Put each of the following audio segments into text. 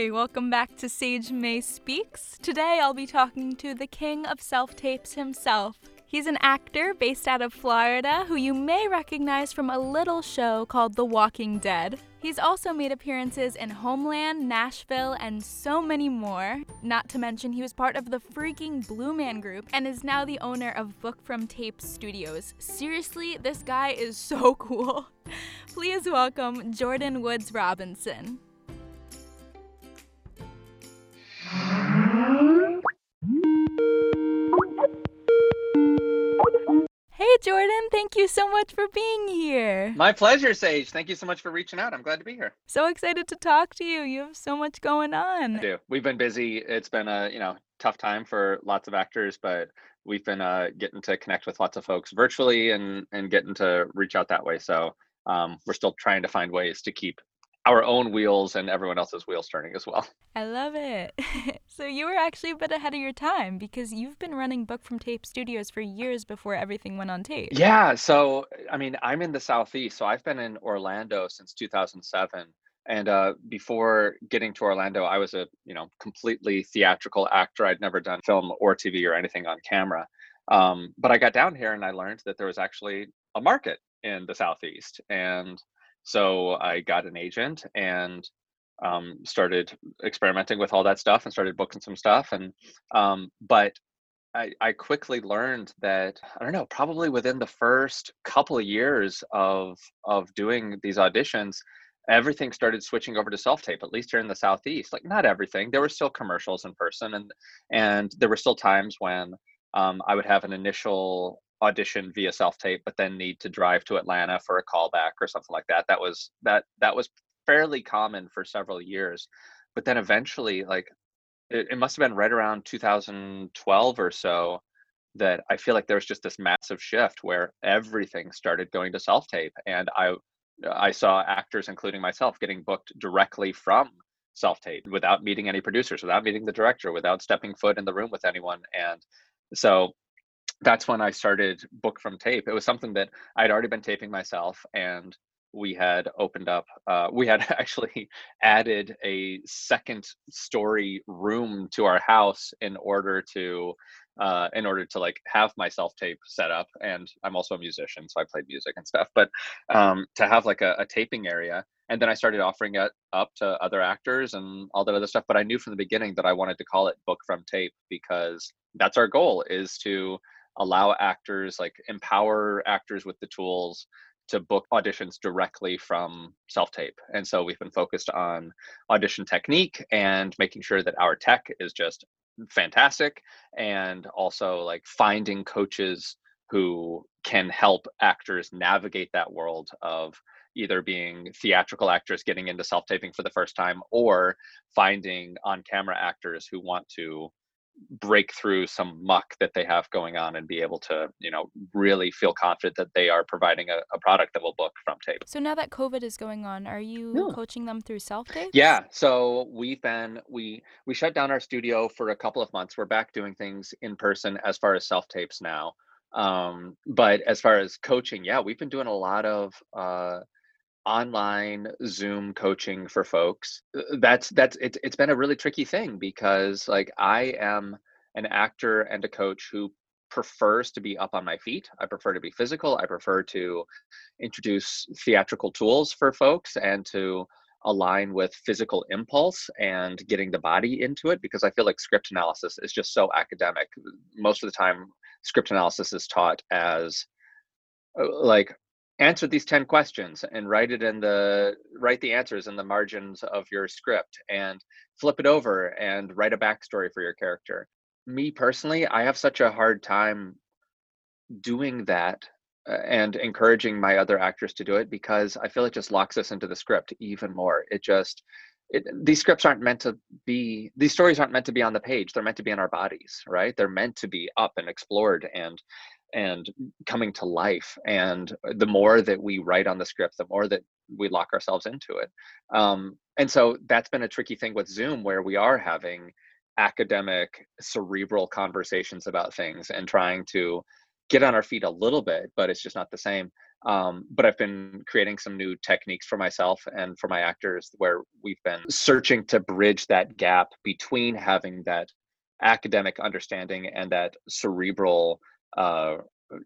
Hi, welcome back to Sage May Speaks. Today I'll be talking to the king of self tapes himself. He's an actor based out of Florida who you may recognize from a little show called The Walking Dead. He's also made appearances in Homeland, Nashville, and so many more. Not to mention, he was part of the freaking Blue Man Group and is now the owner of Book from Tape Studios. Seriously, this guy is so cool. Please welcome Jordan Woods Robinson. Hey, Jordan, thank you so much for being here. My pleasure, Sage. Thank you so much for reaching out. I'm glad to be here. So excited to talk to you. You have so much going on. I do. We've been busy. It's been a, you know, tough time for lots of actors, but we've been uh, getting to connect with lots of folks virtually and and getting to reach out that way. So um, we're still trying to find ways to keep our own wheels and everyone else's wheels turning as well. I love it. so you were actually a bit ahead of your time because you've been running Book from Tape Studios for years before everything went on tape. Yeah, so I mean, I'm in the southeast, so I've been in Orlando since 2007. And uh, before getting to Orlando, I was a you know completely theatrical actor. I'd never done film or TV or anything on camera. Um, but I got down here and I learned that there was actually a market in the southeast, and so I got an agent and um, started experimenting with all that stuff and started booking some stuff. And um, but I, I quickly learned that I don't know, probably within the first couple of years of of doing these auditions, everything started switching over to self tape. At least here in the southeast, like not everything. There were still commercials in person, and and there were still times when um, I would have an initial audition via self tape, but then need to drive to Atlanta for a callback or something like that. That was that that was fairly common for several years, but then eventually, like it, it must have been right around 2012 or so that I feel like there was just this massive shift where everything started going to self tape, and I I saw actors, including myself, getting booked directly from self tape without meeting any producers, without meeting the director, without stepping foot in the room with anyone, and so that's when I started book from tape. It was something that I'd already been taping myself, and we had opened up. Uh, we had actually added a second story room to our house in order to, uh, in order to like have my self tape set up. And I'm also a musician, so I played music and stuff. But um, to have like a, a taping area, and then I started offering it up to other actors and all that other stuff. But I knew from the beginning that I wanted to call it book from tape because that's our goal is to allow actors like empower actors with the tools to book auditions directly from self tape. And so we've been focused on audition technique and making sure that our tech is just fantastic and also like finding coaches who can help actors navigate that world of either being theatrical actors getting into self taping for the first time or finding on camera actors who want to break through some muck that they have going on and be able to you know really feel confident that they are providing a, a product that will book from tape. So now that covid is going on are you yeah. coaching them through self tape? Yeah so we've been we we shut down our studio for a couple of months. We're back doing things in person as far as self tapes now. Um but as far as coaching yeah we've been doing a lot of uh online zoom coaching for folks uh, that's that's it's, it's been a really tricky thing because like i am an actor and a coach who prefers to be up on my feet. I prefer to be physical. I prefer to introduce theatrical tools for folks and to align with physical impulse and getting the body into it because i feel like script analysis is just so academic. Most of the time script analysis is taught as uh, like answer these 10 questions and write it in the write the answers in the margins of your script and flip it over and write a backstory for your character. Me personally i have such a hard time doing that uh, and encouraging my other actors to do it because i feel it just locks us into the script even more. It just it, these scripts aren't meant to be these stories aren't meant to be on the page. They're meant to be in our bodies right? They're meant to be up and explored and and coming to life and the more that we write on the script the more that we lock ourselves into it. Um, and so that's been a tricky thing with zoom where we are having academic cerebral conversations about things and trying to get on our feet a little bit but it's just not the same. Um, but I've been creating some new techniques for myself and for my actors where we've been searching to bridge that gap between having that academic understanding and that cerebral uh,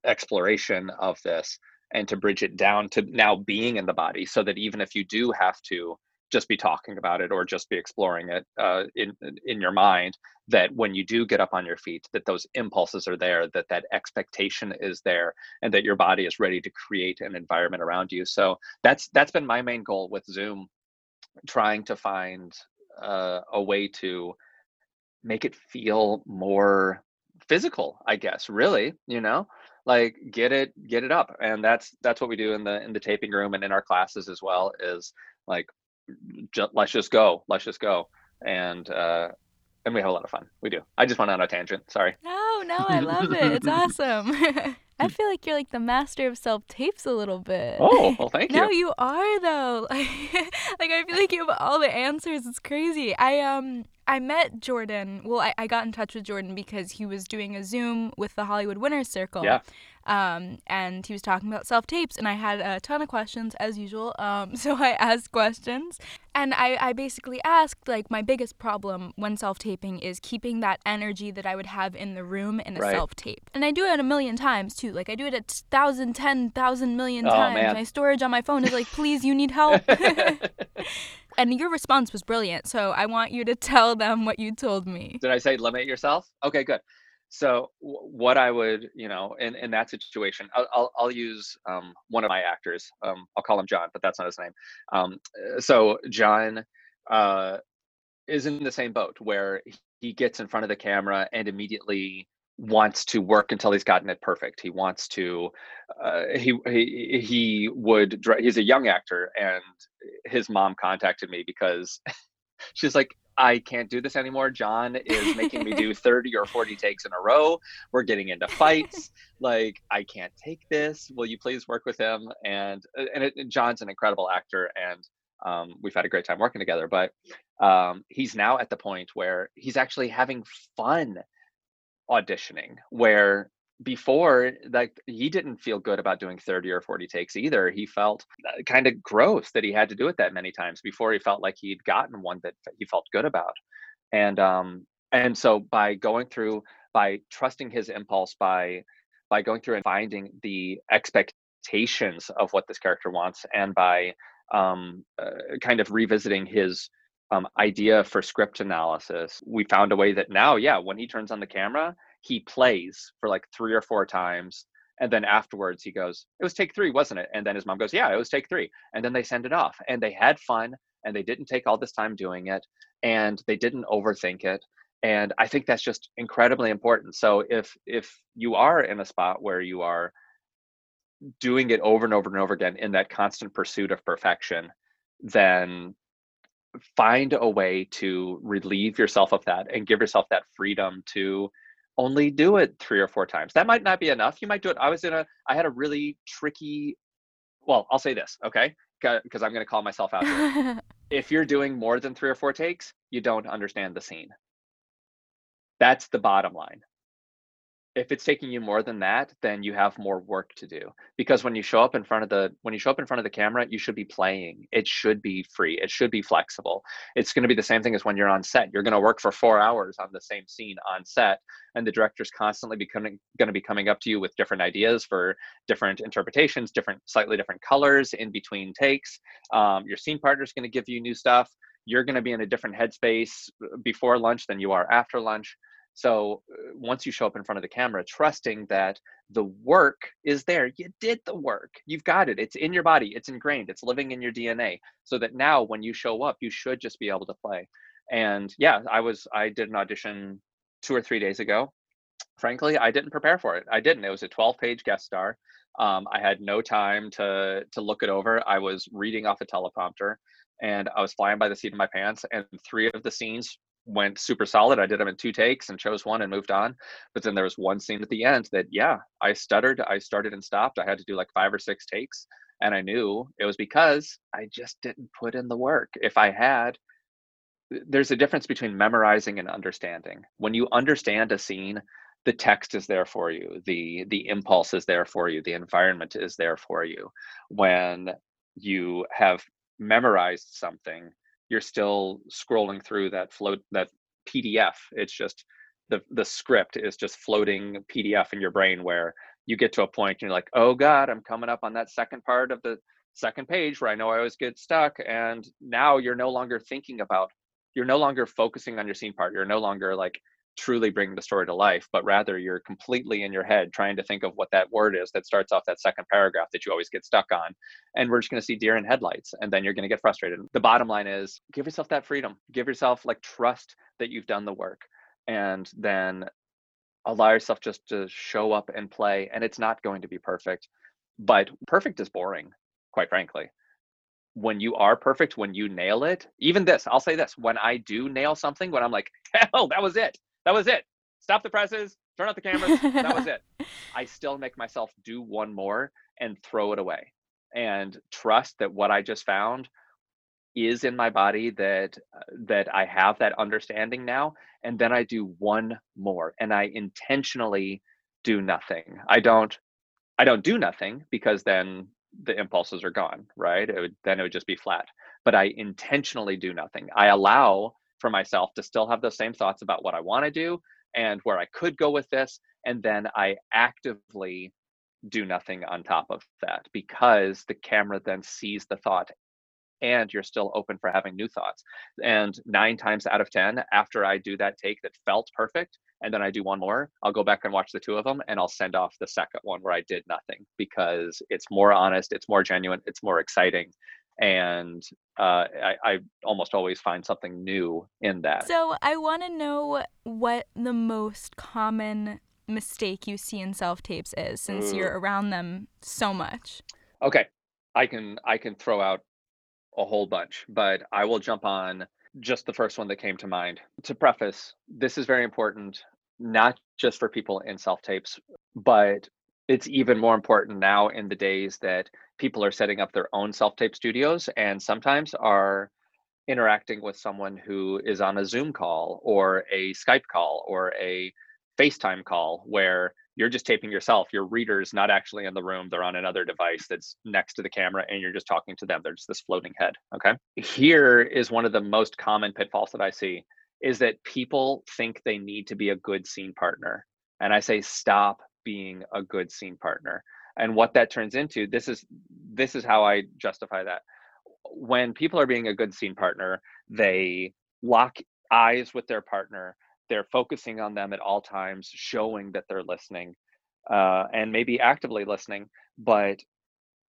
exploration of this and to bridge it down to now being in the body so that even if you do have to just be talking about it or just be exploring it uh, in in your mind that when you do get up on your feet that those impulses are there that that expectation is there and that your body is ready to create an environment around you. So that's that's been my main goal with zoom trying to find uh, a way to make it feel more physical i guess really you know like get it get it up and that's that's what we do in the in the taping room and in our classes as well is like just, let's just go let's just go and uh and we have a lot of fun we do i just went on a tangent sorry no no i love it it's awesome I feel like you're like the master of self tapes a little bit. Oh, well, thank you. No, you are though. Like, like I feel like you have all the answers. It's crazy. I um I met Jordan. Well, I, I got in touch with Jordan because he was doing a Zoom with the Hollywood Winners Circle. Yeah. Um, and he was talking about self tapes, and I had a ton of questions as usual. Um, so I asked questions, and I, I basically asked like my biggest problem when self taping is keeping that energy that I would have in the room in a Right. self tape, and I do it a million times too. Like I do it a thousand, ten thousand million Oh, times. man. My storage on my phone is like, please, you need help. and your response was brilliant, so I want you to tell them what you told me. did i say limit yourself? Okay good. So w- what i would you know in in that situation i'll i'll, I'll use um one of my actors um i'll call him john but that's not his name. Um so john uh is in the same boat where he gets in front of the camera and immediately wants to work until he's gotten it perfect. He wants to. Uh, he he he would. He's a young actor, and his mom contacted me because she's like, I can't do this anymore. John is making me do 30 or 40 takes in a row. We're getting into fights. Like, I can't take this. Will you please work with him? And and, it, and John's an incredible actor, and um, we've had a great time working together. But um, he's now at the point where he's actually having fun auditioning. Where before, like, he didn't feel good about doing 30 or 40 takes either. He felt kind of gross that he had to do it that many times before he felt like he'd gotten one that he felt good about and um and so by going through by trusting his impulse by by going through and finding the expectations of what this character wants and by um uh, kind of revisiting his um, idea for script analysis we found a way that now yeah when he turns on the camera he plays for like three or four times and then afterwards he goes it was take three wasn't it? And then his mom goes yeah it was take three. And then they send it off and they had fun and they didn't take all this time doing it and they didn't overthink it and i think that's just incredibly important. So if if you are in a spot where you are doing it over and over and over again in that constant pursuit of perfection then find a way to relieve yourself of that and give yourself that freedom to only do it three or four times. That might not be enough. You might do it. I was in a i had a really tricky well i'll say this okay? Because i'm going to call myself out here. If you're doing more than three or four takes, you don't understand the scene. That's the bottom line. If it's taking you more than that, then you have more work to do. Because when you show up in front of the when you show up in front of the camera, you should be playing. It should be free. It should be flexible. It's going to be the same thing as when you're on set. You're going to work for 4 hours on the same scene on set and the director's constantly becoming going to be coming up to you with different ideas for different interpretations, different slightly different colors in between takes. Um, your scene partner's going to give you new stuff. You're going to be in a different headspace uh, before lunch than you are after lunch. So uh, once you show up in front of the camera, trusting that the work is there, you did the work, you've got it, it's in your body, it's ingrained, it's living in your DNA. So that now when you show up, you should just be able to play. And yeah, I was, I did an audition two or three days ago. Frankly, I didn't prepare for it. I didn't. It was a 12 page guest star. Um, I had no time to to look it over. I was reading off a teleprompter, and I was flying by the seat of my pants. And three of the scenes went super solid. I did them in two takes and chose one and moved on. But then there was one scene at the end that, yeah, I stuttered. I started and stopped. I had to do like five or six takes. And I knew it was because I just didn't put in the work. If I had, there's a difference between memorizing and understanding. When you understand a scene, the text is there for you the the impulse is there for you the environment is there for you when you have memorized something you're still scrolling through that float that pdf it's just the the script is just floating pdf in your brain where you get to a point and you're like oh god i'm coming up on that second part of the second page where i know i always get stuck and now you're no longer thinking about you're no longer focusing on your scene part. You're no longer like truly bring the story to life, but rather you're completely in your head trying to think of what that word is that starts off that second paragraph that you always get stuck on. And we're just going to see deer in headlights and then you're going to get frustrated. The bottom line is give yourself that freedom, give yourself like trust that you've done the work and then allow yourself just to show up and play. And it's not going to be perfect, but perfect is boring, quite frankly when you are perfect, when you nail it, even this, I'll say this when I do nail something, when I'm like, hell, that was it, that was it. Stop the presses, turn off the cameras. that was it. I still make myself do one more and throw it away and trust that what I just found is in my body that uh, that I have that understanding now and then I do one more and I intentionally do nothing. I don't I don't do nothing because then the impulses are gone, right? It would, then it would just be flat. But I intentionally do nothing. I allow for myself to still have those same thoughts about what I want to do and where I could go with this. And then I actively do nothing on top of that because the camera then sees the thought and you're still open for having new thoughts. And nine times out of 10, after I do that take that felt perfect, and then I do one more, I'll go back and watch the two of them and I'll send off the second one where I did nothing because it's more honest, it's more genuine, it's more exciting and uh, I, I, almost always find something new in that. So I want to know what the most common mistake you see in self tapes is, since Ooh. you're around them so much. Okay, I can I can throw out a whole bunch, but I will jump on just the first one that came to mind. To preface, this is very important, not just for people in self tapes, but it's even more important now in the days that people are setting up their own self tape studios and sometimes are interacting with someone who is on a Zoom call or a Skype call or a FaceTime call where you're just taping yourself. Your reader's not actually in the room. They're on another device that's next to the camera and you're just talking to them. They're just this floating head. Okay. Here is one of the most common pitfalls that I see is that people think they need to be a good scene partner. And I say, stop being a good scene partner. And what that turns into, this is this is how I justify that. When people are being a good scene partner, they lock eyes with their partner they're focusing on them at all times, showing that they're listening uh, and maybe actively listening, but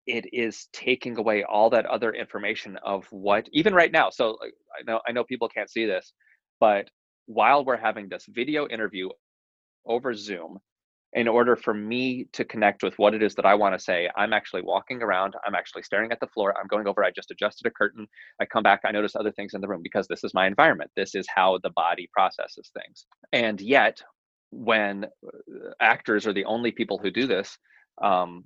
it is taking away all that other information of what even right now. So I know I know people can't see this, but while we're having this video interview over Zoom, in order for me to connect with what it is that I want to say, I'm actually walking around, I'm actually staring at the floor, I'm going over, I just adjusted a curtain, I come back, I notice other things in the room because this is my environment. This is how the body processes things. And yet, when uh, actors are the only people who do this, um,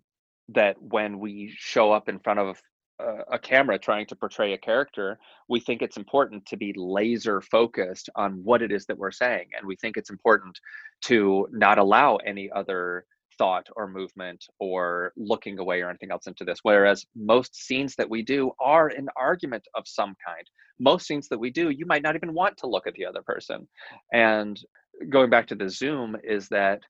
that when we show up in front of Uh, a camera trying to portray a character, we think it's important to be laser focused on what it is that we're saying. And we think it's important to not allow any other thought or movement or looking away or anything else into this. Whereas most scenes that we do are an argument of some kind. Most scenes that we do, you might not even want to look at the other person. And going back to the Zoom, is that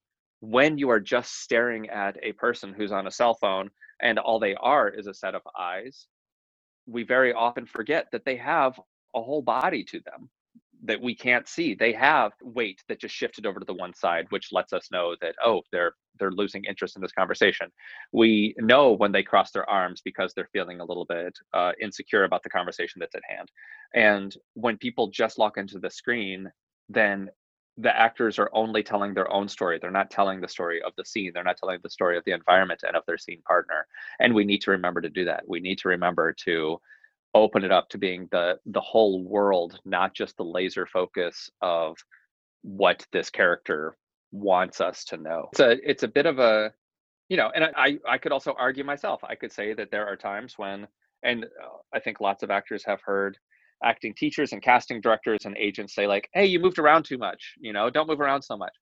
when you are just staring at a person who's on a cell phone and all they are is a set of eyes, we very often forget that they have a whole body to them that we can't see. They have weight that just shifted over to the one side, which lets us know that oh, they're they're losing interest in this conversation. We know when they cross their arms because they're feeling a little bit uh, insecure about the conversation that's at hand. And when people just lock into the screen, then the actors are only telling their own story. They're not telling the story of the scene. They're not telling the story of the environment and of their scene partner. And we need to remember to do that. We need to remember to open it up to being the the whole world, not just the laser focus of what this character wants us to know. It's a it's a bit of a you know, and I I could also argue myself. I could say that there are times when and uh, I think lots of actors have heard acting teachers and casting directors and agents say like hey you moved around too much you know don't move around so much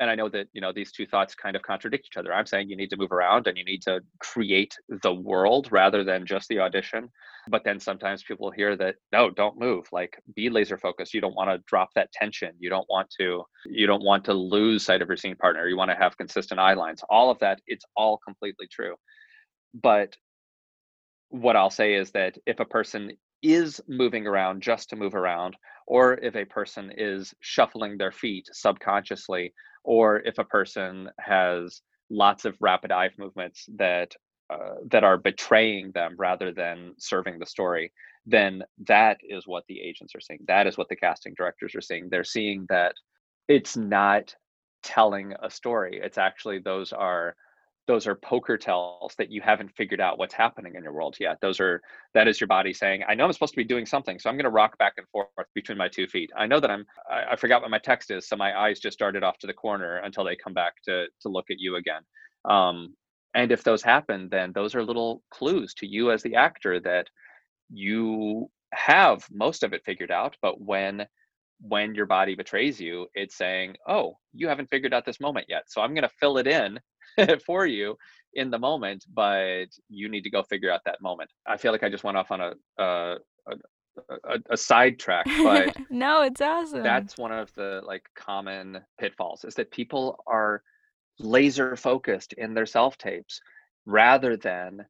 and I know that you know these two thoughts kind of contradict each other. I'm saying you need to move around and you need to create the world rather than just the audition. But then sometimes people hear that no, don't move. Like be laser focused. You don't want to drop that tension. You don't want to you don't want to lose sight of your scene partner. You want to have consistent eye lines. All of that, it's all completely true. But what I'll say is that if a person is moving around just to move around, or if a person is shuffling their feet subconsciously, or if a person has lots of rapid eye movements that uh, that are betraying them rather than serving the story, then that is what the agents are seeing. That is what the casting directors are seeing. They're seeing that it's not telling a story. It's actually those are those are poker tells that you haven't figured out what's happening in your world yet. Those are that is your body saying, I know I'm supposed to be doing something, so I'm going to rock back and forth between my two feet. I know that I'm I, I, forgot what my text is, so my eyes just darted off to the corner until they come back to to look at you again. Um, and if those happen, then those are little clues to you as the actor that you have most of it figured out, but when when your body betrays you, it's saying, "Oh, you haven't figured out this moment yet, so I'm going to fill it in for you in the moment, but you need to go figure out that moment. I feel like I just went off on a a, a, a sidetrack, but no, it's awesome. That's one of the like common pitfalls is that people are laser focused in their self tapes rather than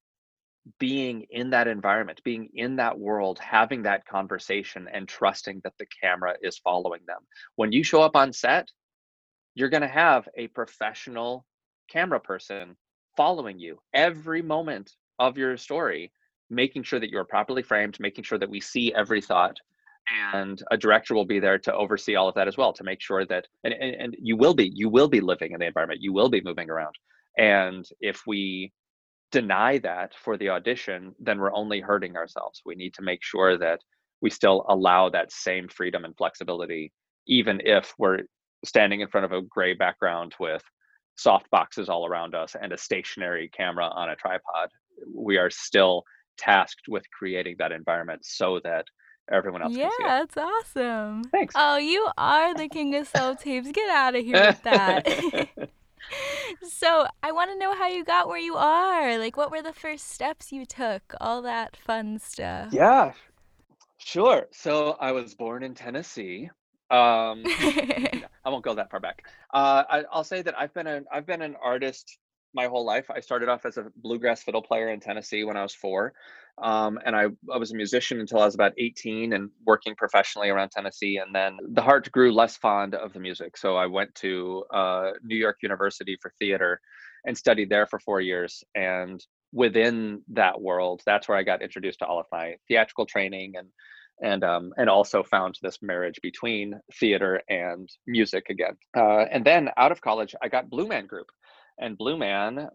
being in that environment, being in that world, having that conversation and trusting that the camera is following them. When you show up on set, you're going to have a professional camera person following you every moment of your story, making sure that you're properly framed, making sure that we see every thought. And a director will be there to oversee all of that as well, to make sure that and, and, and you will be, you will be living in the environment, you will be moving around. And if we deny that for the audition, then we're only hurting ourselves. We need to make sure that we still allow that same freedom and flexibility, even if we're standing in front of a gray background with soft boxes all around us and a stationary camera on a tripod we are still tasked with creating that environment so that everyone else yeah, that's awesome. Thanks. Oh, you are the king of self tapes. Get out of here with that. so, I want to know how you got where you are. Like, what were the first steps you took? All that fun stuff. Yeah, sure. So, I was born in Tennessee. Um, I won't go that far back. Uh, I, I'll say that I've been an I've been an artist my whole life. I started off as a bluegrass fiddle player in Tennessee when I was four, um, and I, I was a musician until I was about 18 and working professionally around Tennessee. And then the heart grew less fond of the music, so I went to uh, New York University for theater and studied there for four years. And within that world, that's where I got introduced to all of my theatrical training and and um, and also found this marriage between theater and music again. Uh, and then out of college, I got Blue Man Group, and Blue Man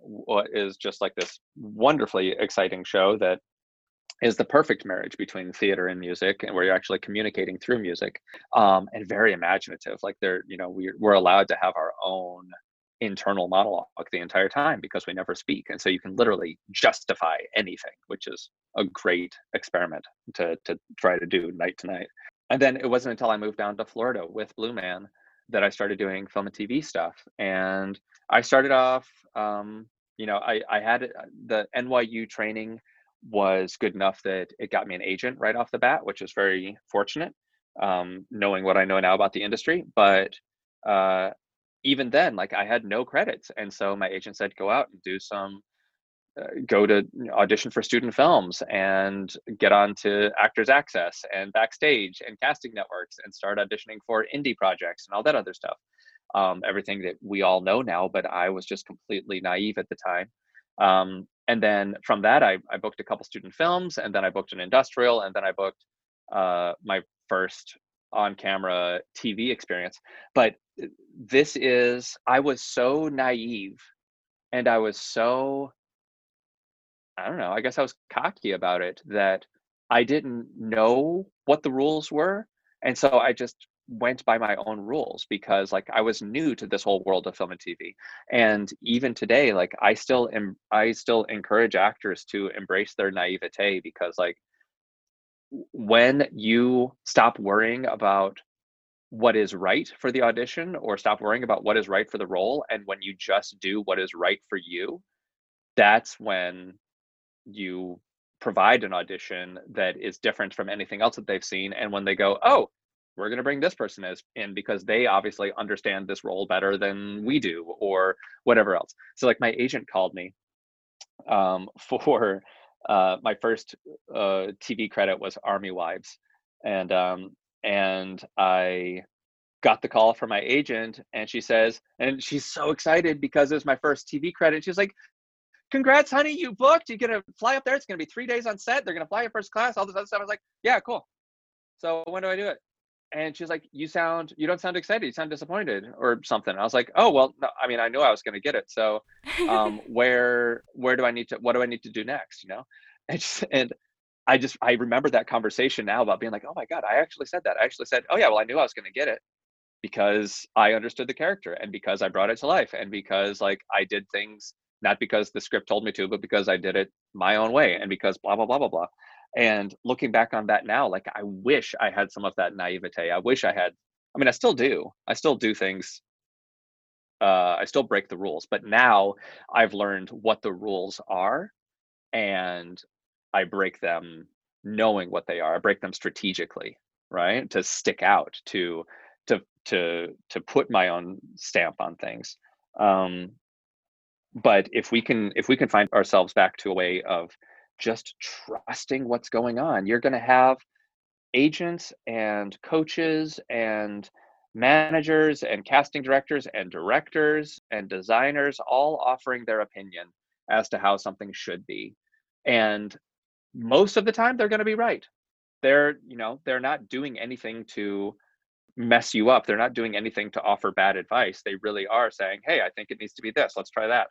is just like this wonderfully exciting show that is the perfect marriage between theater and music and where you're actually communicating through music um, and very imaginative like they're you know we're, we're allowed to have our own internal monologue the entire time because we never speak. And so you can literally justify anything, which is a great experiment to, to try to do night to night. And then it wasn't until I moved down to Florida with Blue Man that I started doing film and TV stuff. And I started off, um, you know, I, I had uh, the NYU training was good enough that it got me an agent right off the bat, which is very fortunate, um, knowing what I know now about the industry. But uh, even then, like I had no credits, and so my agent said, "Go out and do some, uh, go to audition for student films and get on to Actors Access and Backstage and casting networks and start auditioning for indie projects and all that other stuff." Um, everything that we all know now, but I was just completely naive at the time. Um, and then from that, I, I booked a couple student films, and then I booked an industrial, and then I booked uh, my first on camera TV experience. But uh, this is, I was so naive and I was so, I don't know, I guess I was cocky about it that I didn't know what the rules were. And so I just went by my own rules because like I was new to this whole world of film and TV. And even today, like I still am, I still encourage actors to embrace their naivete because like when you stop worrying about what is right for the audition or stop worrying about what is right for the role and when you just do what is right for you that's when you provide an audition that is different from anything else that they've seen and when they go oh we're going to bring this person as in because they obviously understand this role better than we do or whatever else. So like my agent called me um, for uh, my first uh, tv credit was army wives and um, and i got the call from my agent and she says and she's so excited because it was my first tv credit she's like congrats, honey, you booked. You're gonna fly up there. It's gonna be three days on set. They're gonna fly you first class, all this other stuff. I was like, yeah, cool. So when do I do it? And she's like, you sound, you don't sound excited. You sound disappointed or something. I was like, oh well, no, I mean, I knew I was gonna get it. So um, where where do I need to? What do I need to do next? You know, and just, and I just I remember that conversation now about being like, oh my god, I actually said that. I actually said, oh yeah, well, I knew I was gonna get it because I understood the character and because I brought it to life and because like I did things not because the script told me to, but because I did it my own way and because blah, blah, blah, blah, blah. And looking back on that now, like I wish I had some of that naivete. I wish I had, I mean, I still do. I still do things. Uh, I still break the rules, but now I've learned what the rules are and I break them knowing what they are. I break them strategically, right? To stick out, to to to to put my own stamp on things. Um, but if we can if we can find ourselves back to a way of just trusting what's going on. You're going to have agents and coaches and managers and casting directors and directors and designers all offering their opinion as to how something should be. And most of the time they're going to be right. They're you know they're not doing anything to mess you up. They're not doing anything to offer bad advice. They really are saying hey i think it needs to be this. Let's try that.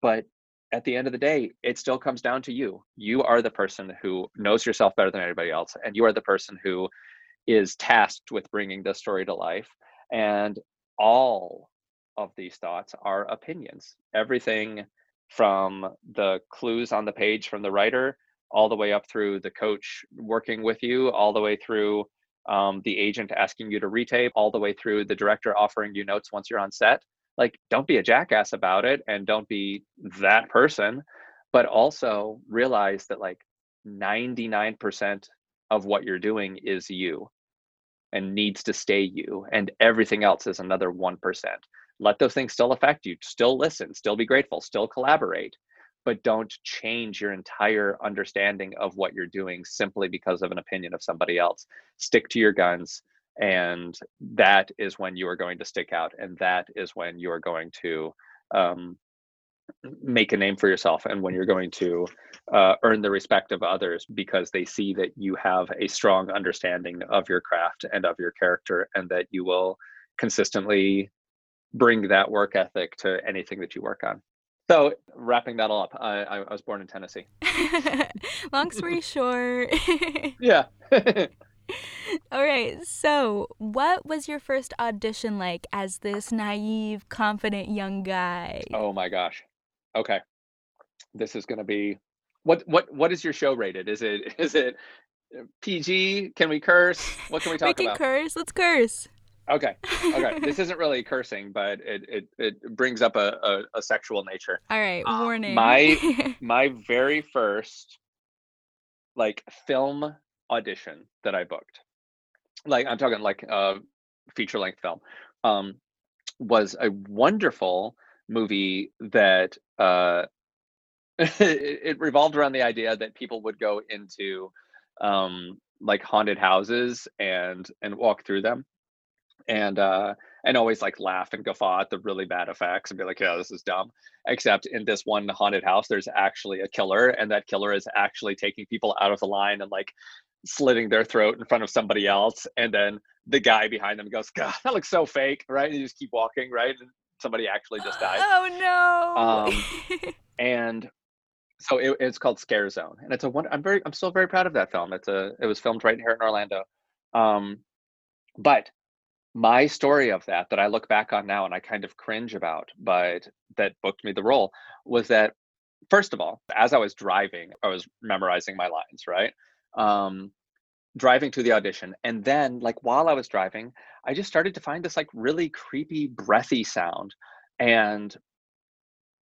But at the end of the day, it still comes down to you. You are the person who knows yourself better than anybody else, and you are the person who is tasked with bringing the story to life. And all of these thoughts are opinions. Everything from the clues on the page from the writer, all the way up through the coach working with you, all the way through um, the agent asking you to retape, all the way through the director offering you notes once you're on set like don't be a jackass about it and don't be that person but also realize that like 99% of what you're doing is you and needs to stay you and everything else is another 1% let those things still affect you still listen still be grateful still collaborate but don't change your entire understanding of what you're doing simply because of an opinion of somebody else. Stick to your guns and that is when you are going to stick out and that is when you are going to um, make a name for yourself and when you're going to uh, earn the respect of others because they see that you have a strong understanding of your craft and of your character and that you will consistently bring that work ethic to anything that you work on. So wrapping that all up i, I was born in tennessee. Long story short. Yeah All right. So, what was your first audition like as this naive, confident young guy? Oh my gosh. Okay. This is going to be what what what is your show rated? Is it is it uh, PG? Can we curse? What can we talk about? we can about? curse. Let's curse. Okay. Okay. this isn't really cursing, but it it, it brings up a, a, a sexual nature. All right. Um, warning. My my very first like film audition that I booked, like I'm talking like a feature length film, um, was a wonderful movie that uh, it, it, revolved around the idea that people would go into um, like haunted houses and and walk through them and uh and always like laugh and guffaw at the really bad effects and be like yeah this is dumb. Except in this one haunted house there's actually a killer and that killer is actually taking people out of the line and like slitting their throat in front of somebody else and then the guy behind them goes god that looks so fake right? And you just keep walking right? And somebody actually just died. Oh no. Um, and so it, it's called scare zone and it's a one i'm very i'm still very proud of that film. It's a it was filmed right here in orlando. Um, but my story of that that i look back on now and i kind of cringe about but that booked me the role was that first of all as i was driving i was memorizing my lines right um, driving to the audition. And then like while i was driving i just started to find this like really creepy breathy sound. And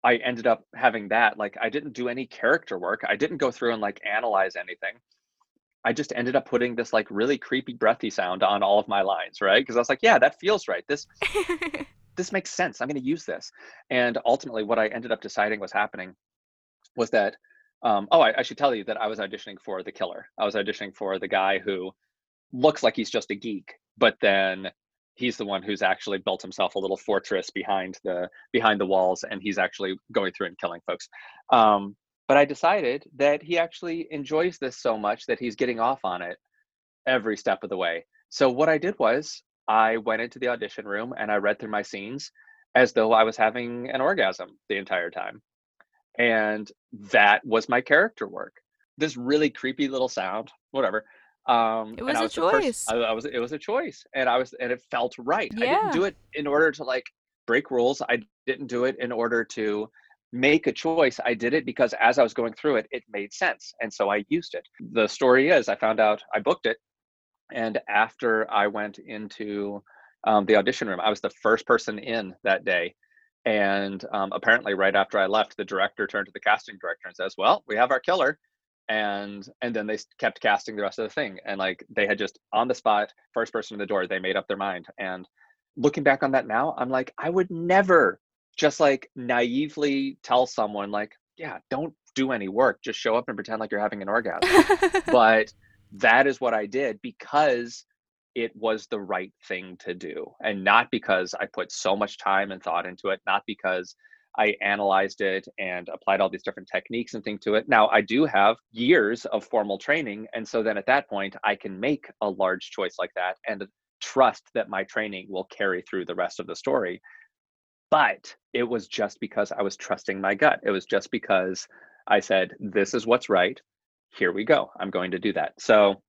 i ended up having that like i didn't do any character work. I didn't go through and like analyze anything. I just ended up putting this like really creepy breathy sound on all of my lines right? Because i was like yeah that feels right. This this makes sense. I'm going to use this. And ultimately what i ended up deciding was happening was that um, oh, I, I, should tell you that I was auditioning for the killer. I was auditioning for the guy who looks like he's just a geek, but then he's the one who's actually built himself a little fortress behind the behind the walls, and he's actually going through and killing folks. Um, but I decided that he actually enjoys this so much that he's getting off on it every step of the way. So what I did was I went into the audition room and I read through my scenes as though I was having an orgasm the entire time and that was my character work. This really creepy little sound whatever um it was, a was choice. I, I, was it was a choice and i was and it felt right. Yeah. i didn't do it in order to like break rules. I didn't do it in order to make a choice. I did it because as i was going through it it made sense and so i used it. The story is i found out i booked it and after i went into um, the audition room i was the first person in that day and um, apparently, right after I left, the director turned to the casting director and says, "Well, we have our killer." And and then they kept casting the rest of the thing, and like they had just on the spot, first person in the door, they made up their mind. And looking back on that now, I'm like, I would never just like naively tell someone like, "Yeah, don't do any work, just show up and pretend like you're having an orgasm." but that is what I did because it was the right thing to do and not because i put so much time and thought into it not because i analyzed it and applied all these different techniques and things to it. Now i do have years of formal training and so then at that point i can make a large choice like that and trust that my training will carry through the rest of the story. But it was just because i was trusting my gut. It was just because i said this is what's right. Here we go. I'm going to do that. So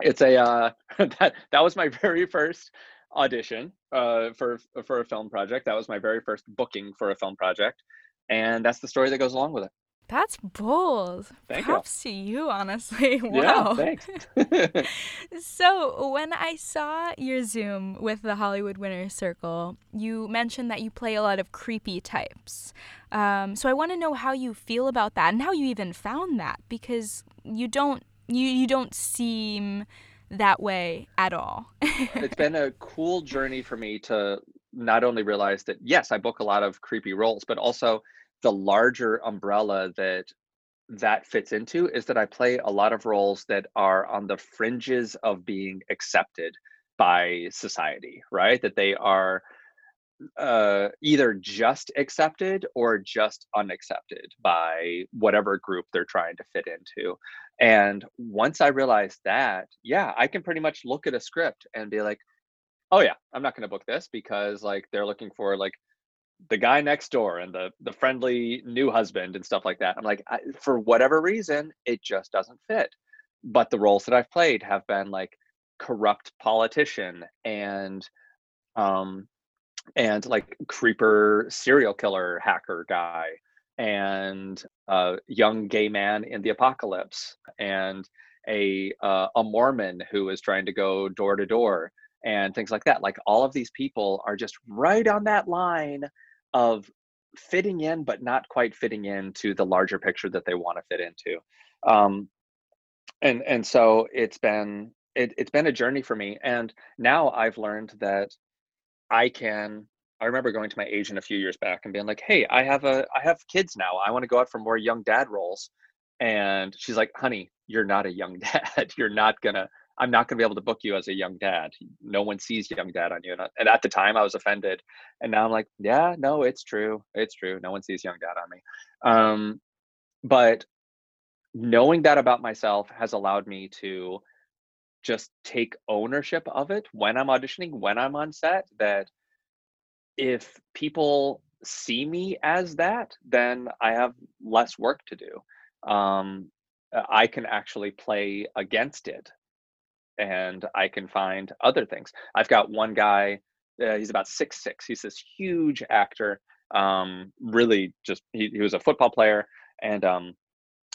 it's a uh, that that was my very first audition uh, for for a film project. That was my very first booking for a film project, and that's the story that goes along with it. That's bold. Thank Props you. to you, honestly. Wow. Yeah, thanks. so, when I saw your Zoom with the Hollywood Winners Circle, you mentioned that you play a lot of creepy types. Um, so, I want to know how you feel about that and how you even found that because you don't you you don't seem that way at all. it's been a cool journey for me to not only realize that yes, I book a lot of creepy roles, but also the larger umbrella that that fits into is that I play a lot of roles that are on the fringes of being accepted by society, right? That they are uh, either just accepted or just unaccepted by whatever group they're trying to fit into. And once I realized that, yeah, I can pretty much look at a script and be like, oh yeah, I'm not going to book this because like they're looking for like the guy next door and the the friendly new husband and stuff like that. I'm like, I, for whatever reason, it just doesn't fit. But the roles that I've played have been like corrupt politician and um and like creeper serial killer hacker guy and a young gay man in the apocalypse and a uh, a Mormon who is trying to go door to door and things like that. Like all of these people are just right on that line of fitting in, but not quite fitting into the larger picture that they want to fit into. Um, and and so it's been it, it's been a journey for me. And now I've learned that I can I remember going to my agent a few years back and being like, "Hey, I have a I have kids now. I want to go out for more young dad roles." And she's like, "Honey, you're not a young dad. you're not gonna. I'm not gonna be able to book you as a young dad. No one sees young dad on you." And at the time, I was offended, and now I'm like, "Yeah, no, it's true. It's true. No one sees young dad on me." Um, but knowing that about myself has allowed me to just take ownership of it when I'm auditioning, when I'm on set. That if people see me as that, then I have less work to do. Um, uh, I can actually play against it and I can find other things. I've got one guy, uh, he's about six six. He's this huge actor. Um, really, just he, he was a football player, and um,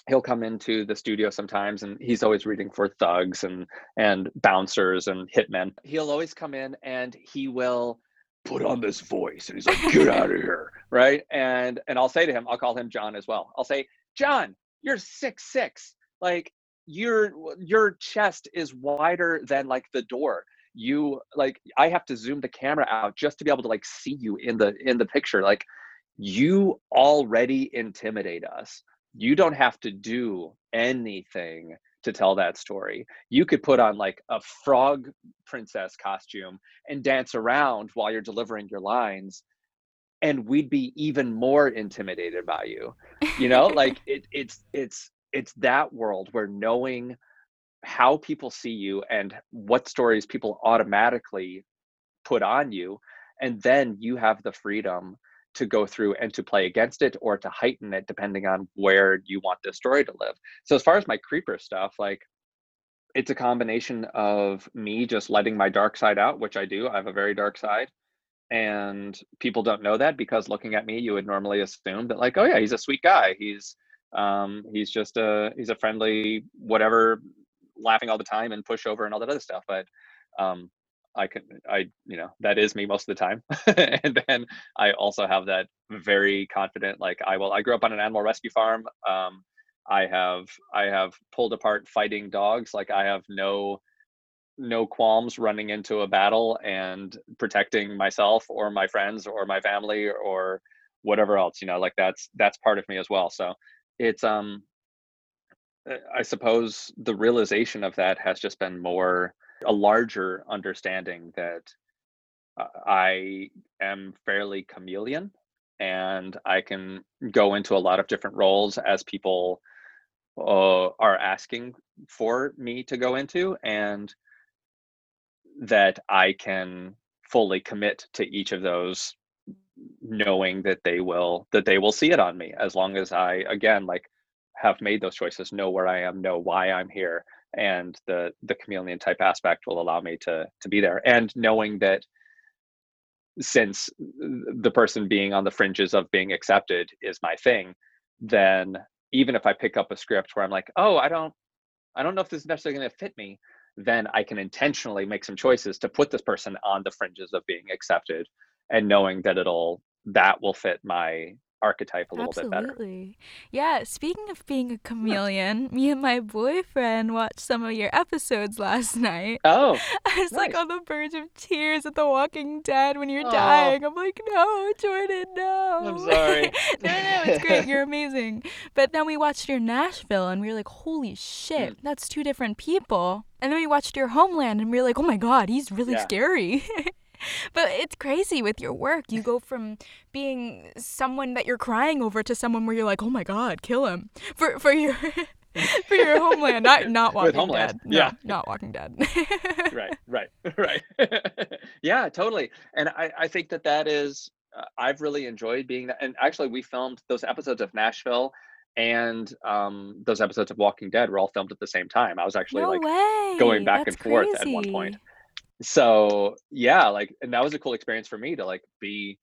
he'll come into the studio sometimes and he's always reading for thugs and and bouncers and hitmen. He'll always come in and he will put on this voice and he's like get out of here right? And and i'll say to him i'll call him john as well. I'll say john you're six six. Like your your chest is wider than like the door. You like i have to zoom the camera out just to be able to like see you in the in the picture. Like you already intimidate us you don't have to do anything to tell that story. You could put on like a frog princess costume and dance around while you're delivering your lines and we'd be even more intimidated by you. You know, like it, it's it's it's that world where knowing how people see you and what stories people automatically put on you and then you have the freedom to go through and to play against it or to heighten it depending on where you want the story to live. So as far as my creeper stuff, like it's a combination of me just letting my dark side out, which I do. I have a very dark side. And people don't know that because looking at me, you would normally assume that like, oh yeah, he's a sweet guy. He's um he's just a he's a friendly whatever laughing all the time and pushover and all that other stuff. But um I can I you know that is me most of the time, and then I also have that very confident like I will. I grew up on an animal rescue farm. Um, I have I have pulled apart fighting dogs. Like I have no no qualms running into a battle and protecting myself or my friends or my family or whatever else. You know, like that's that's part of me as well. So it's um I suppose the realization of that has just been more a larger understanding that uh, I am fairly chameleon and I can go into a lot of different roles as people uh, are asking for me to go into, and that I can fully commit to each of those knowing that they will that they will see it on me as long as i again like have made those choices know where i am know why i'm here and the the chameleon type aspect will allow me to to be there. And knowing that since the person being on the fringes of being accepted is my thing then even if i pick up a script where i'm like oh i don't i don't know if this is necessarily going to fit me then i can intentionally make some choices to put this person on the fringes of being accepted and knowing that it'll that will fit my archetype a little Absolutely. bit better. Yeah, speaking of being a chameleon, me and my boyfriend watched some of your episodes last night. Oh. I was nice. like on the verge of tears at The Walking Dead when you're oh. dying. I'm like, no, Jordan, no. I'm sorry. no, no, it's great. You're amazing. But then we watched your Nashville and we were like, holy shit, mm. that's two different people. And then we watched your Homeland and we were like, oh my God, he's really yeah. scary. But it's crazy with your work. You go from being someone that you're crying over to someone where you're like, oh my god, kill him for for your. for your homeland, not not Walking With homeland. Dead. No, yeah, not Walking Dead. right, right, right. yeah, totally. And I I think that that is uh, I've really enjoyed being that. And actually, we filmed those episodes of Nashville and um, those episodes of Walking Dead were all filmed at the same time. I was actually no like way. going back That's and forth crazy. at one point so yeah like and that was a cool experience for me to like be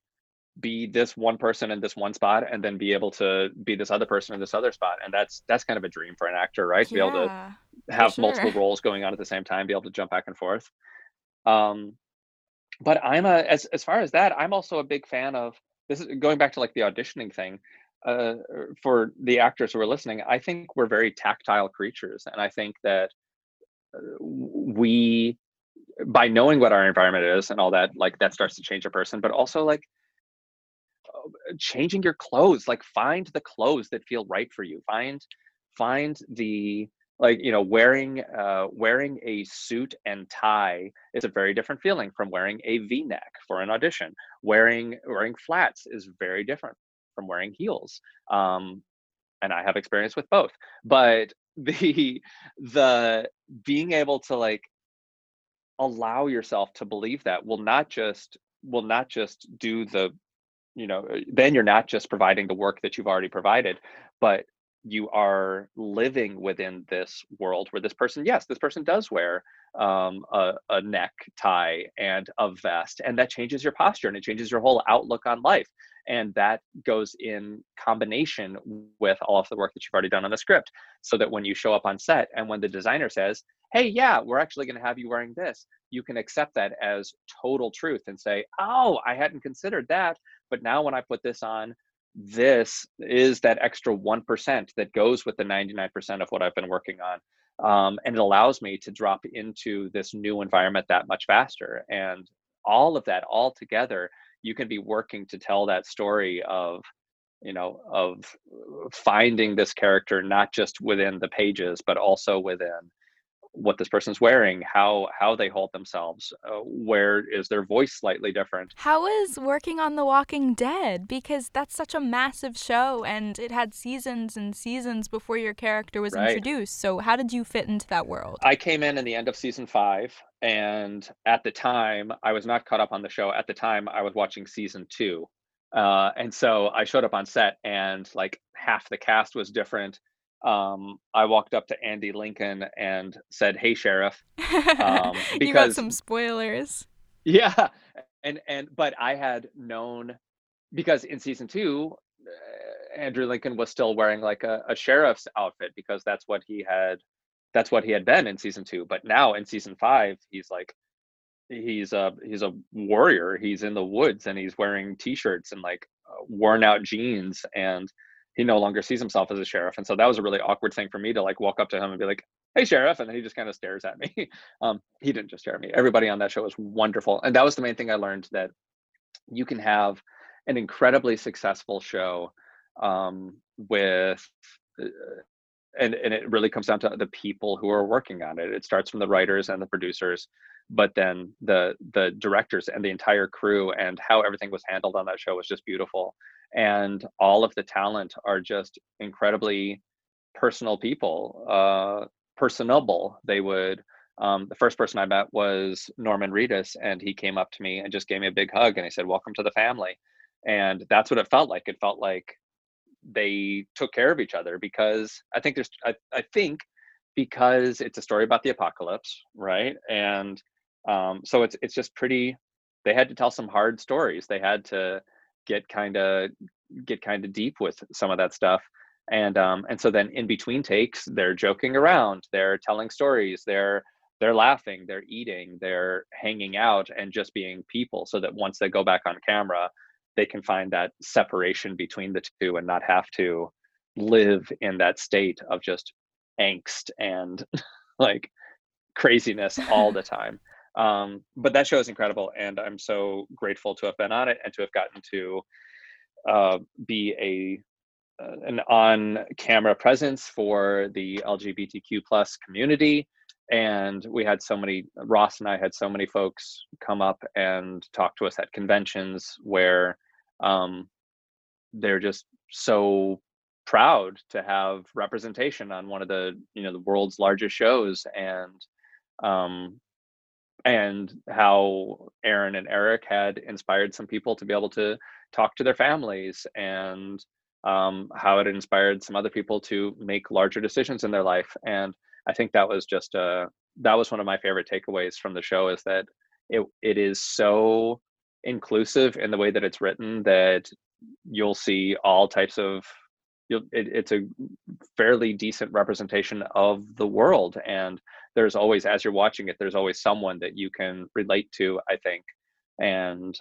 be this one person in this one spot and then be able to be this other person in this other spot and that's that's kind of a dream for an actor right to yeah, be able to have sure. multiple roles going on at the same time be able to jump back and forth um but i'm a as as far as that i'm also a big fan of this is going back to like the auditioning thing uh for the actors who are listening i think we're very tactile creatures and i think that uh, we by knowing what our environment is and all that like that starts to change a person but also like changing your clothes like find the clothes that feel right for you. Find find the like you know wearing uh wearing a suit and tie is a very different feeling from wearing a v-neck for an audition. Wearing wearing flats is very different from wearing heels um and i have experience with both. But the the being able to like allow yourself to believe that will not just will not just do the you know uh, then you're not just providing the work that you've already provided but you are living within this world where this person, yes, this person does wear um, a, a neck tie and a vest, and that changes your posture and it changes your whole outlook on life. And that goes in combination with all of the work that you've already done on the script, so that when you show up on set and when the designer says, hey, yeah, we're actually going to have you wearing this, you can accept that as total truth and say, oh, I hadn't considered that. But now when I put this on, this is that extra 1% that goes with the 99% of what I've been working on. Um, and it allows me to drop into this new environment that much faster. And all of that all together, you can be working to tell that story of, you know, of finding this character not just within the pages, but also within what this person's wearing, how how they hold themselves, uh, where is their voice slightly different. How is working on The Walking Dead? Because that's such a massive show, and it had seasons and seasons before your character was right. introduced. So how did you fit into that world? I came in in the end of season five, and at the time I was not caught up on the show. At the time I was watching season two. Uh, and so I showed up on set, and like half the cast was different um, I walked up to Andy Lincoln and said, "Hey, sheriff," um, because you got some spoilers. Yeah, and and but I had known because in season two, uh, Andrew Lincoln was still wearing like a, a sheriff's outfit because that's what he had, that's what he had been in season two. But now in season five, he's like, he's a he's a warrior. He's in the woods and he's wearing t-shirts and like uh, worn out jeans and he no longer sees himself as a sheriff and so that was a really awkward thing for me to like walk up to him and be like hey sheriff and then he just kind of stares at me. Um, he didn't just stare at me. Everybody on that show was wonderful and that was the main thing i learned that you can have an incredibly successful show um, with uh, and and it really comes down to the people who are working on it. It starts from the writers and the producers but then the the directors and the entire crew and how everything was handled on that show was just beautiful. And all of the talent are just incredibly personal people uh personable. They would um, the first person i met was norman reedus and he came up to me and just gave me a big hug and he said welcome to the family. And that's what it felt like. It felt like they took care of each other because i think there's i, I think because it's a story about the apocalypse right? And um, so it's it's just pretty they had to tell some hard stories. They had to get kind of get kind of deep with some of that stuff. And um and so then in between takes they're joking around they're telling stories they're they're laughing they're eating they're hanging out and just being people so that once they go back on camera they can find that separation between the two and not have to live in that state of just angst and like craziness all the time um, but that show is incredible, and I'm so grateful to have been on it and to have gotten to uh, be a uh, an on-camera presence for the LGBTQ plus community. And we had so many. Ross and I had so many folks come up and talk to us at conventions where um, they're just so proud to have representation on one of the you know the world's largest shows and um, and how Aaron and Eric had inspired some people to be able to talk to their families and um, how it inspired some other people to make larger decisions in their life. And I think that was just a, uh, that was one of my favorite takeaways from the show is that it it is so inclusive in the way that it's written that you'll see all types of it, it's a fairly decent representation of the world. And there's always as you're watching it there's always someone that you can relate to i think and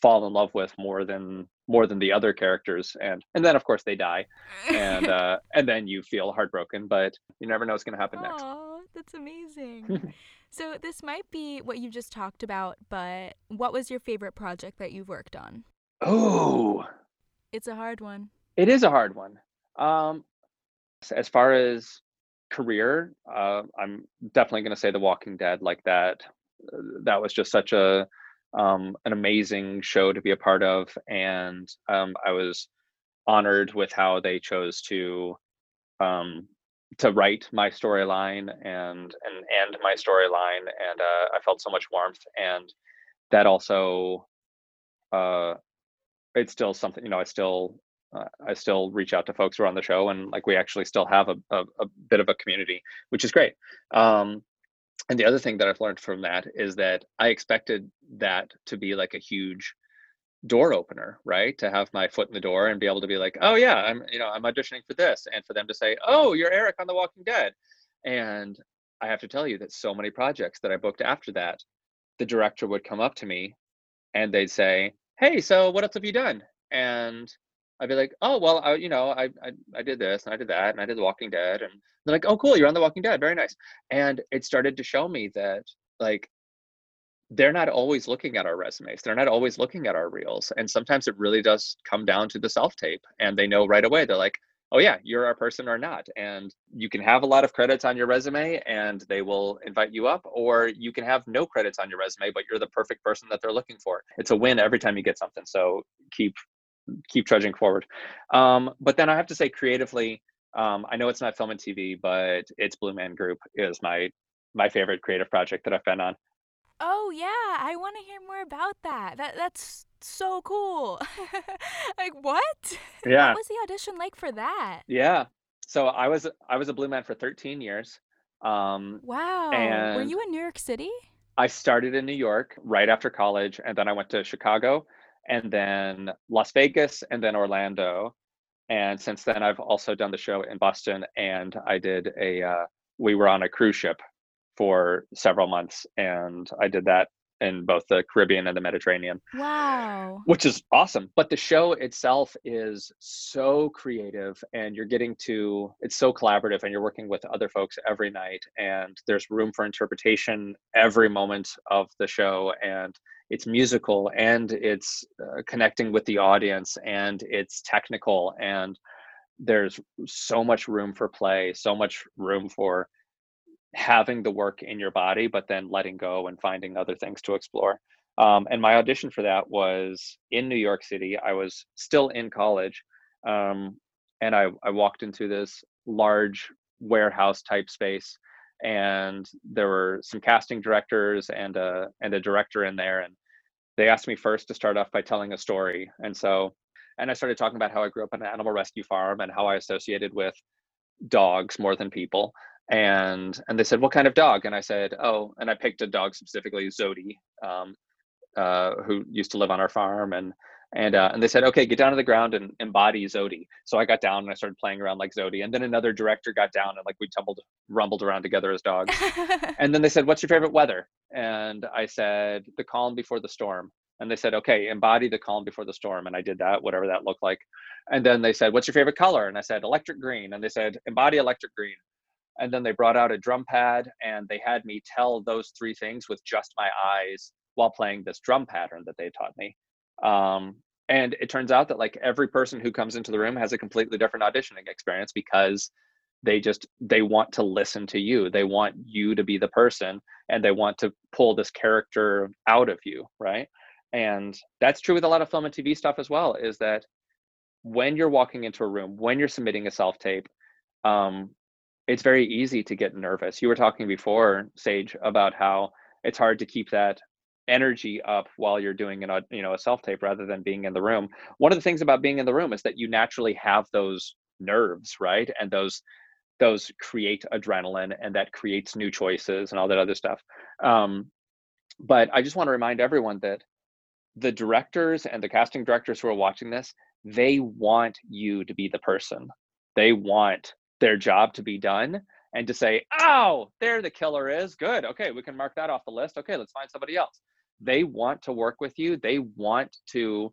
fall in love with more than more than the other characters. And and then of course they die. And uh and then you feel heartbroken but you never know what's going to happen next. Oh that's amazing. So this might be what you just talked about but what was your favorite project that you've worked on? Oh it's a hard one. It is a hard one um as far as career, uh, I'm definitely going to say The Walking Dead. Like that, uh, that was just such a um, an amazing show to be a part of, and um, I was honored with how they chose to um, to write my storyline and and and my storyline, and uh, I felt so much warmth, and that also uh, it's still something you know. I still uh, I still reach out to folks who are on the show, and like we actually still have a, a, a bit of a community, which is great. Um, and the other thing that I've learned from that is that I expected that to be like a huge door opener, right? To have my foot in the door and be able to be like, oh yeah, I'm you know I'm auditioning for this, and for them to say, oh, you're Eric on The Walking Dead, and I have to tell you that so many projects that I booked after that, the director would come up to me, and they'd say, hey, so what else have you done? And I'd be like, oh well, I, you know, I, I I did this and I did that and I did The Walking Dead, and they're like, oh cool, you're on The Walking Dead, very nice. And it started to show me that like they're not always looking at our resumes, they're not always looking at our reels, and sometimes it really does come down to the self tape, and they know right away. They're like, oh yeah, you're our person or not, and you can have a lot of credits on your resume, and they will invite you up, or you can have no credits on your resume, but you're the perfect person that they're looking for. It's a win every time you get something. So keep keep trudging forward. Um, but then I have to say, creatively, um, I know it's not film and TV, but it's Blue Man Group is my my favorite creative project that I've been on. Oh yeah, I want to hear more about that. That that's so cool. like what? Yeah. What was the audition like for that? Yeah. So I was I was a Blue Man for 13 years. Um, wow. and Were you in New York City? I started in New York right after college, and then I went to Chicago, and then Las Vegas, and then Orlando. And since then, I've also done the show in Boston, and I did a. Uh, we were on a cruise ship for several months, and I did that in both the Caribbean and the Mediterranean. Wow. Which is awesome. But the show itself is so creative and you're getting to it's so collaborative and you're working with other folks every night and there's room for interpretation every moment of the show and it's musical and it's uh, connecting with the audience and it's technical and there's so much room for play, so much room for having the work in your body, but then letting go and finding other things to explore. Um, and my audition for that was in New York City. I was still in college. Um, and I, I walked into this large warehouse type space and there were some casting directors and a and a director in there and they asked me first to start off by telling a story and so and i started talking about how i grew up on an animal rescue farm and how i associated with dogs more than people and and they said what kind of dog? And i said oh and i picked a dog specifically zodi um, uh, who used to live on our farm and and uh, and they said okay get down to the ground and embody zodi. So i got down and i started playing around like zodi and then another director got down and like we tumbled rumbled around together as dogs. And then they said what's your favorite weather? And i said the calm before the storm. And they said okay embody the calm before the storm. And i did that whatever that looked like. And then they said what's your favorite color? And i said electric green. And they said embody electric green and then they brought out a drum pad and they had me tell those three things with just my eyes while playing this drum pattern that they taught me. Um, and it turns out that like every person who comes into the room has a completely different auditioning experience because they just they want to listen to you. They want you to be the person and they want to pull this character out of you right? And that's true with a lot of film and tv stuff as well is that when you're walking into a room when you're submitting a self tape um, it's very easy to get nervous. You were talking before, Sage, about how it's hard to keep that energy up while you're doing an you know a self tape rather than being in the room. One of the things about being in the room is that you naturally have those nerves, right? And those those create adrenaline and that creates new choices and all that other stuff. Um, but I just want to remind everyone that the directors and the casting directors who are watching this, they want you to be the person. They want their job to be done and to say, oh, there the killer is. Good. Okay, we can mark that off the list. Okay, let's find somebody else. They want to work with you. They want to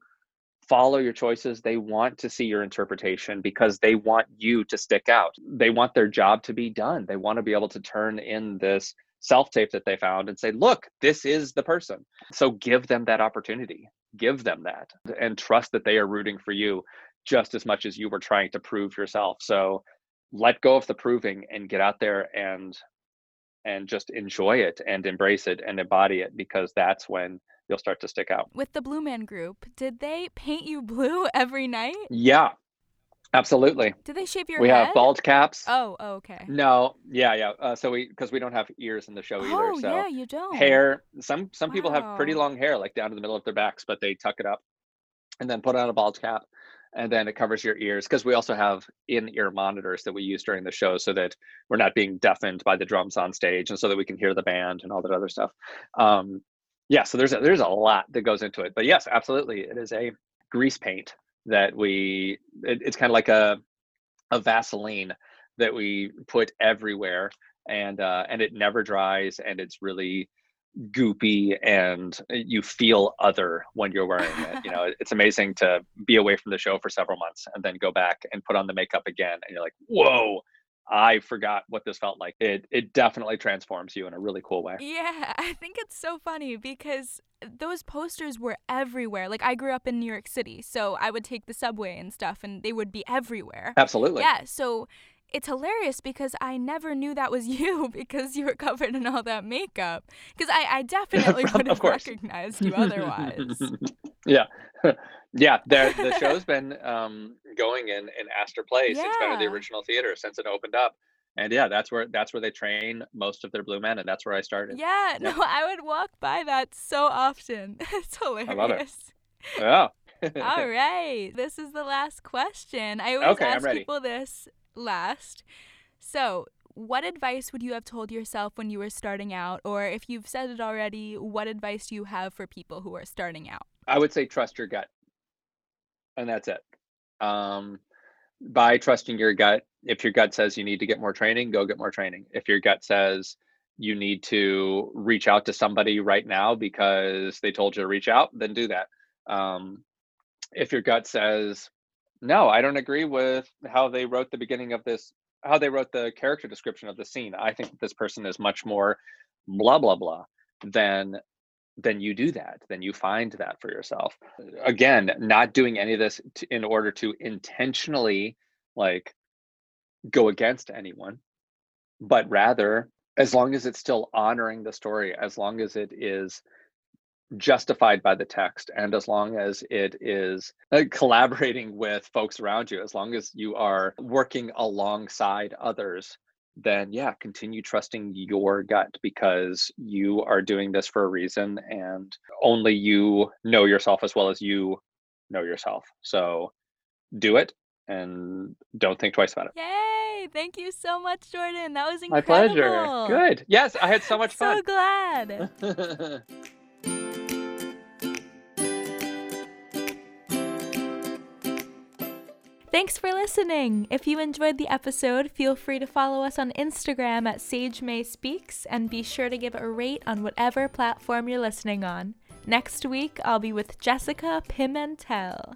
follow your choices. They want to see your interpretation because they want you to stick out. They want their job to be done. They want to be able to turn in this self tape that they found and say, look, this is the person. So give them that opportunity. Give them that and trust that they are rooting for you just as much as you were trying to prove yourself. So let go of the proving and get out there and and just enjoy it and embrace it and embody it because that's when you'll start to stick out. With the Blue Man Group, did they paint you blue every night? Yeah, absolutely. Did they shave your hair? we head? have bald caps. Oh, oh, okay. No, yeah, yeah. Uh, so we because we don't have ears in the show either. Oh, So yeah, you don't. hair. Some some people have pretty long hair like down to the middle of their backs, but they tuck it up and then put on a bald cap. And then it covers your ears because we also have in-ear monitors that we use during the show so that we're not being deafened by the drums on stage and so that we can hear the band and all that other stuff. Um, yeah so there's a, there's a lot that goes into it but yes absolutely it is a grease paint that we it, it's kind of like a a vaseline that we put everywhere and uh, and it never dries and it's really goopy and uh, you feel other when you're wearing it. You know, it's amazing to be away from the show for several months and then go back and put on the makeup again and you're like, "Whoa, I forgot what this felt like." It it definitely transforms you in a really cool way. Yeah, I think it's so funny because those posters were everywhere. Like I grew up in New York City, so I would take the subway and stuff and they would be everywhere. Absolutely. Yeah, so it's hilarious because I never knew that was you because you were covered in all that makeup. Because I, I definitely would have recognized you otherwise. yeah. yeah. The, the show's been um, going in, in Astor Place. Yeah. It's been in the original theater since it opened up. And yeah, that's where that's where they train most of their blue men, and that's where I started. Yeah, yeah. no, I would walk by that so often. It's hilarious. I love it. Yeah. All right. This is the last question. I always okay, ask people this last. So, what advice would you have told yourself when you were starting out? Or if you've said it already, what advice do you have for people who are starting out? I would say trust your gut. And that's it. Um, by trusting your gut, if your gut says you need to get more training, go get more training. If your gut says you need to reach out to somebody right now because they told you to reach out, then do that. Um, if your gut says no, I don't agree with how they wrote the beginning of this, how they wrote the character description of the scene. I think that this person is much more blah blah blah than then you do that then you find that for yourself again not doing any of this to, in order to intentionally like go against anyone but rather as long as it's still honoring the story as long as it is justified by the text and as long as it is uh, collaborating with folks around you as long as you are working alongside others then yeah continue trusting your gut because you are doing this for a reason and only you know yourself as well as you know yourself. So do it and don't think twice about it. Yay! Thank you so much jordan. That was incredible my pleasure. good. Yes i had so much fun. so glad Thanks for listening. If you enjoyed the episode, feel free to follow us on Instagram at Sage May Speaks and be sure to give a rate on whatever platform you're listening on. Next week, I'll be with Jessica Pimentel.